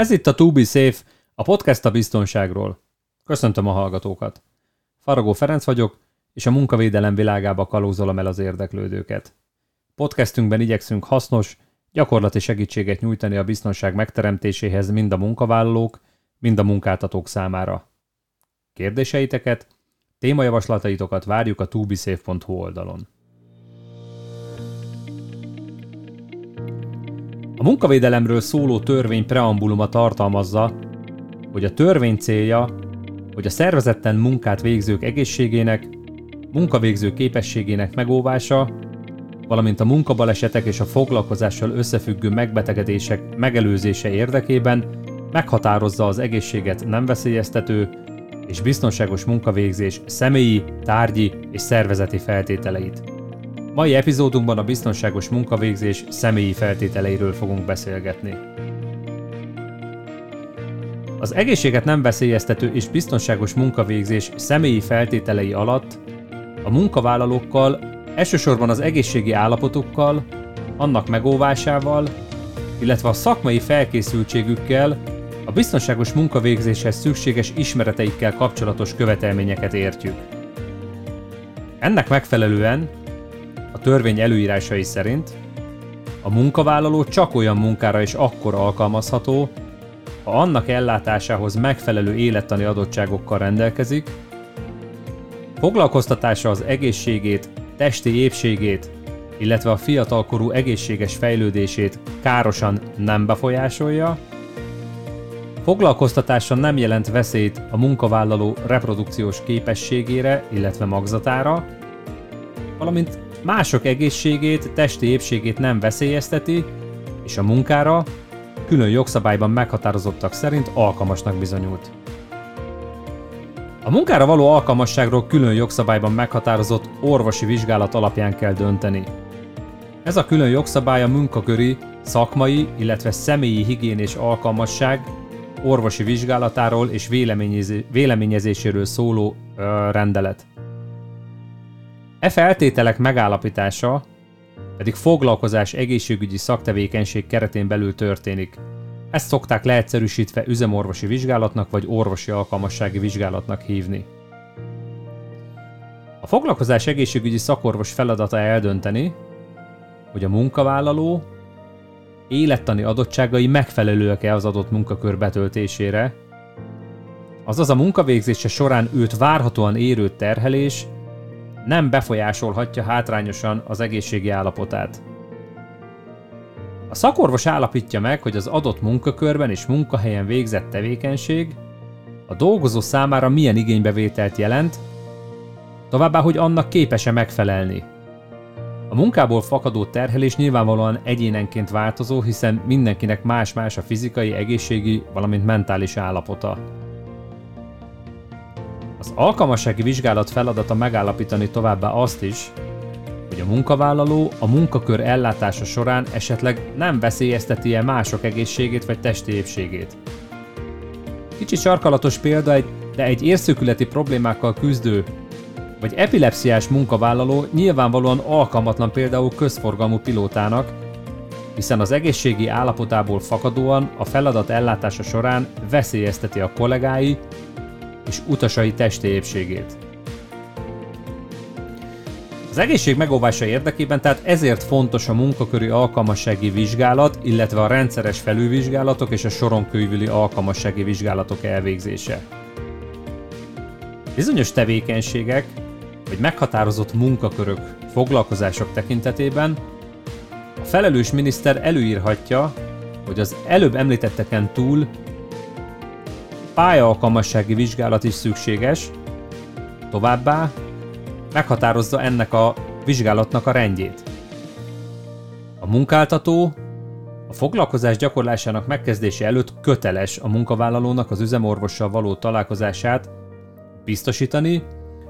Ez itt a To Be Safe, a podcast a biztonságról. Köszöntöm a hallgatókat. Faragó Ferenc vagyok, és a munkavédelem világába kalózolom el az érdeklődőket. Podcastünkben igyekszünk hasznos, gyakorlati segítséget nyújtani a biztonság megteremtéséhez mind a munkavállalók, mind a munkáltatók számára. Kérdéseiteket, témajavaslataitokat várjuk a tubisafe.hu oldalon. A munkavédelemről szóló törvény preambuluma tartalmazza, hogy a törvény célja, hogy a szervezetten munkát végzők egészségének, munkavégző képességének megóvása, valamint a munkabalesetek és a foglalkozással összefüggő megbetegedések megelőzése érdekében meghatározza az egészséget nem veszélyeztető és biztonságos munkavégzés személyi, tárgyi és szervezeti feltételeit. Mai epizódunkban a biztonságos munkavégzés személyi feltételeiről fogunk beszélgetni. Az egészséget nem veszélyeztető és biztonságos munkavégzés személyi feltételei alatt a munkavállalókkal elsősorban az egészségi állapotukkal, annak megóvásával, illetve a szakmai felkészültségükkel, a biztonságos munkavégzéshez szükséges ismereteikkel kapcsolatos követelményeket értjük. Ennek megfelelően törvény előírásai szerint a munkavállaló csak olyan munkára és akkor alkalmazható, ha annak ellátásához megfelelő élettani adottságokkal rendelkezik, foglalkoztatása az egészségét, testi épségét, illetve a fiatalkorú egészséges fejlődését károsan nem befolyásolja, foglalkoztatása nem jelent veszélyt a munkavállaló reprodukciós képességére, illetve magzatára, valamint mások egészségét, testi épségét nem veszélyezteti, és a munkára külön jogszabályban meghatározottak szerint alkalmasnak bizonyult. A munkára való alkalmasságról külön jogszabályban meghatározott orvosi vizsgálat alapján kell dönteni. Ez a külön jogszabály a munkaköri, szakmai, illetve személyi higiénés alkalmasság orvosi vizsgálatáról és véleményezéséről szóló ö, rendelet. E feltételek megállapítása pedig foglalkozás egészségügyi szaktevékenység keretén belül történik. Ezt szokták leegyszerűsítve üzemorvosi vizsgálatnak vagy orvosi alkalmassági vizsgálatnak hívni. A foglalkozás egészségügyi szakorvos feladata eldönteni, hogy a munkavállaló élettani adottságai megfelelőek-e az adott munkakör betöltésére, azaz a munkavégzése során őt várhatóan érő terhelés nem befolyásolhatja hátrányosan az egészségi állapotát. A szakorvos állapítja meg, hogy az adott munkakörben és munkahelyen végzett tevékenység a dolgozó számára milyen igénybevételt jelent, továbbá, hogy annak képes-e megfelelni. A munkából fakadó terhelés nyilvánvalóan egyénenként változó, hiszen mindenkinek más-más a fizikai, egészségi, valamint mentális állapota. Az alkalmassági vizsgálat feladata megállapítani továbbá azt is, hogy a munkavállaló a munkakör ellátása során esetleg nem veszélyezteti-e mások egészségét vagy testi épségét. Kicsi sarkalatos példa, de egy érszökületi problémákkal küzdő vagy epilepsziás munkavállaló nyilvánvalóan alkalmatlan például közforgalmú pilótának, hiszen az egészségi állapotából fakadóan a feladat ellátása során veszélyezteti a kollégái és utasai testi épségét. Az egészség megóvása érdekében tehát ezért fontos a munkaköri alkalmassági vizsgálat, illetve a rendszeres felülvizsgálatok és a soron kívüli alkalmassági vizsgálatok elvégzése. Bizonyos tevékenységek, vagy meghatározott munkakörök, foglalkozások tekintetében a felelős miniszter előírhatja, hogy az előbb említetteken túl pályaalkalmassági vizsgálat is szükséges, továbbá meghatározza ennek a vizsgálatnak a rendjét. A munkáltató a foglalkozás gyakorlásának megkezdése előtt köteles a munkavállalónak az üzemorvossal való találkozását biztosítani,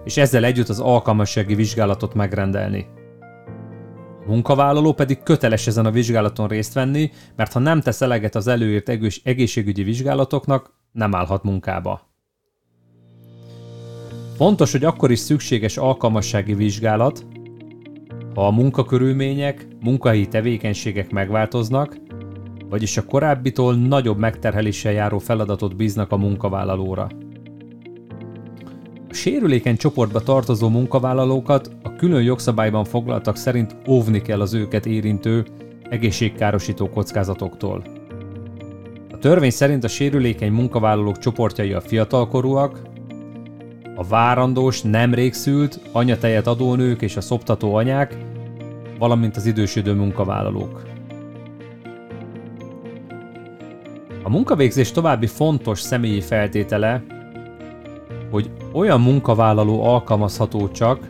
és ezzel együtt az alkalmassági vizsgálatot megrendelni. A munkavállaló pedig köteles ezen a vizsgálaton részt venni, mert ha nem tesz eleget az előírt egészségügyi vizsgálatoknak, nem állhat munkába. Fontos, hogy akkor is szükséges alkalmassági vizsgálat, ha a munkakörülmények, munkahelyi tevékenységek megváltoznak, vagyis a korábbitól nagyobb megterheléssel járó feladatot bíznak a munkavállalóra. A sérülékeny csoportba tartozó munkavállalókat a külön jogszabályban foglaltak szerint óvni kell az őket érintő egészségkárosító kockázatoktól. Törvény szerint a sérülékeny munkavállalók csoportjai a fiatalkorúak, a várandós, nemrég szült, anyatejet adónők és a szoptató anyák, valamint az idősödő munkavállalók. A munkavégzés további fontos személyi feltétele, hogy olyan munkavállaló alkalmazható csak,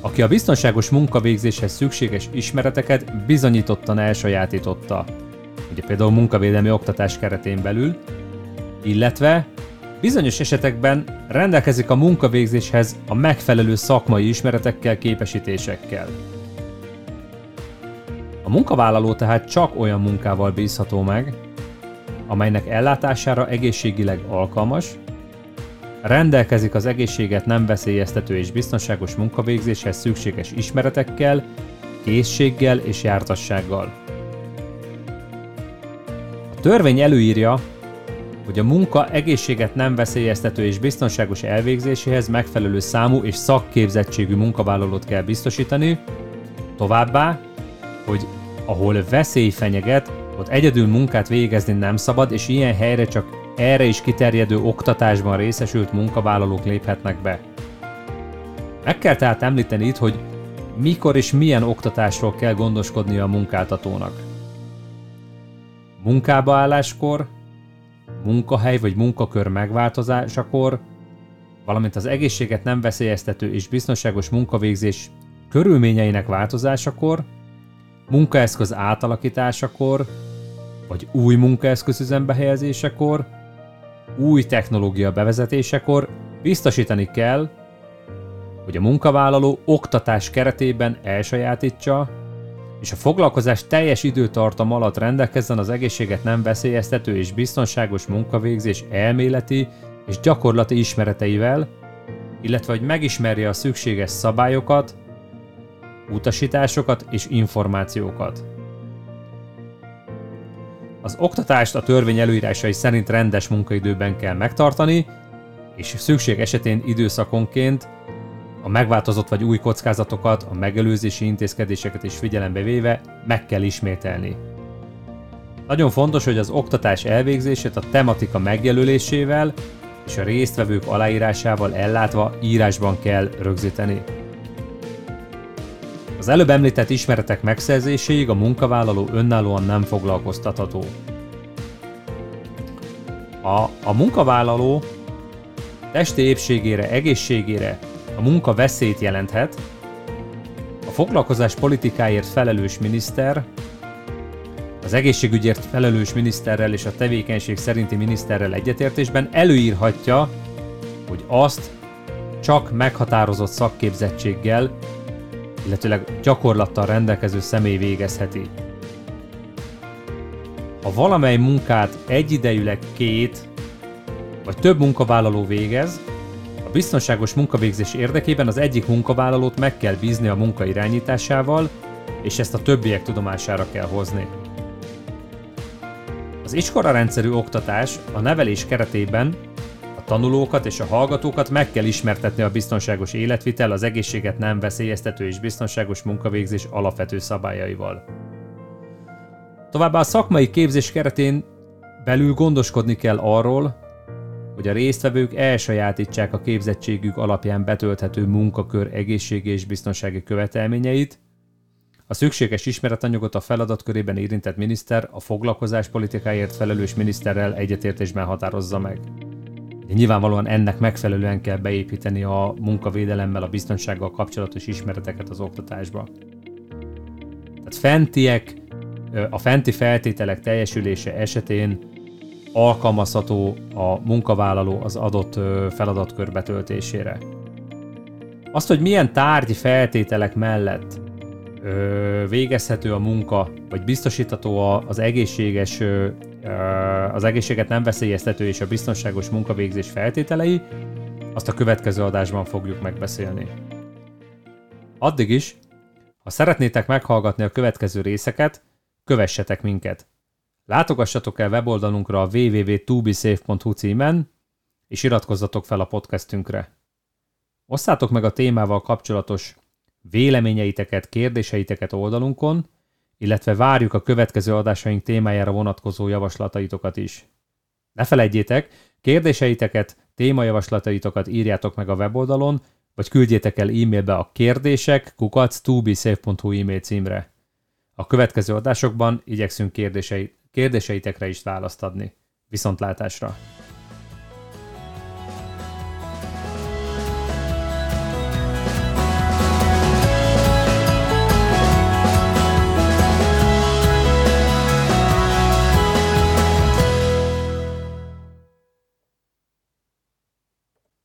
aki a biztonságos munkavégzéshez szükséges ismereteket bizonyítottan elsajátította, ugye például munkavédelmi oktatás keretén belül, illetve bizonyos esetekben rendelkezik a munkavégzéshez a megfelelő szakmai ismeretekkel, képesítésekkel. A munkavállaló tehát csak olyan munkával bízható meg, amelynek ellátására egészségileg alkalmas, rendelkezik az egészséget nem veszélyeztető és biztonságos munkavégzéshez szükséges ismeretekkel, készséggel és jártassággal. Törvény előírja, hogy a munka egészséget nem veszélyeztető és biztonságos elvégzéséhez megfelelő számú és szakképzettségű munkavállalót kell biztosítani, továbbá, hogy ahol veszély fenyeget, ott egyedül munkát végezni nem szabad, és ilyen helyre csak erre is kiterjedő oktatásban részesült munkavállalók léphetnek be. Meg kell tehát említeni itt, hogy mikor és milyen oktatásról kell gondoskodnia a munkáltatónak. Munkába álláskor, munkahely vagy munkakör megváltozásakor, valamint az egészséget nem veszélyeztető és biztonságos munkavégzés körülményeinek változásakor, munkaeszköz átalakításakor, vagy új munkaeszköz üzembe helyezésekor, új technológia bevezetésekor biztosítani kell, hogy a munkavállaló oktatás keretében elsajátítsa, és a foglalkozás teljes időtartam alatt rendelkezzen az egészséget nem veszélyeztető és biztonságos munkavégzés elméleti és gyakorlati ismereteivel, illetve hogy megismerje a szükséges szabályokat, utasításokat és információkat. Az oktatást a törvény előírásai szerint rendes munkaidőben kell megtartani, és szükség esetén időszakonként a megváltozott vagy új kockázatokat, a megelőzési intézkedéseket is figyelembe véve meg kell ismételni. Nagyon fontos, hogy az oktatás elvégzését a tematika megjelölésével és a résztvevők aláírásával ellátva írásban kell rögzíteni. Az előbb említett ismeretek megszerzéséig a munkavállaló önállóan nem foglalkoztatható. A, a munkavállaló testi épségére, egészségére a munka veszélyt jelenthet, a foglalkozás politikáért felelős miniszter, az egészségügyért felelős miniszterrel és a tevékenység szerinti miniszterrel egyetértésben előírhatja, hogy azt csak meghatározott szakképzettséggel illetőleg gyakorlattal rendelkező személy végezheti. Ha valamely munkát egyidejűleg két vagy több munkavállaló végez, a biztonságos munkavégzés érdekében az egyik munkavállalót meg kell bízni a munka irányításával, és ezt a többiek tudomására kell hozni. Az iskola rendszerű oktatás a nevelés keretében tanulókat és a hallgatókat meg kell ismertetni a biztonságos életvitel, az egészséget nem veszélyeztető és biztonságos munkavégzés alapvető szabályaival. Továbbá a szakmai képzés keretén belül gondoskodni kell arról, hogy a résztvevők elsajátítsák a képzettségük alapján betölthető munkakör egészségi és biztonsági követelményeit, a szükséges ismeretanyagot a feladatkörében érintett miniszter a foglalkozás politikáért felelős miniszterrel egyetértésben határozza meg. Nyilvánvalóan ennek megfelelően kell beépíteni a munkavédelemmel, a biztonsággal kapcsolatos ismereteket az oktatásba. Tehát fentiek, a fenti feltételek teljesülése esetén alkalmazható a munkavállaló az adott feladatkör betöltésére. Azt, hogy milyen tárgyi feltételek mellett végezhető a munka, vagy biztosítható az egészséges az egészséget nem veszélyeztető és a biztonságos munkavégzés feltételei, azt a következő adásban fogjuk megbeszélni. Addig is, ha szeretnétek meghallgatni a következő részeket, kövessetek minket. Látogassatok el weboldalunkra a www.tubisafe.hu címen, és iratkozzatok fel a podcastünkre. Osszátok meg a témával kapcsolatos véleményeiteket, kérdéseiteket oldalunkon, illetve várjuk a következő adásaink témájára vonatkozó javaslataitokat is. Ne felejtjétek, kérdéseiteket, témajavaslataitokat írjátok meg a weboldalon, vagy küldjétek el e-mailbe a kérdések kukac e-mail címre. A következő adásokban igyekszünk kérdései, kérdéseitekre is választ adni. Viszontlátásra!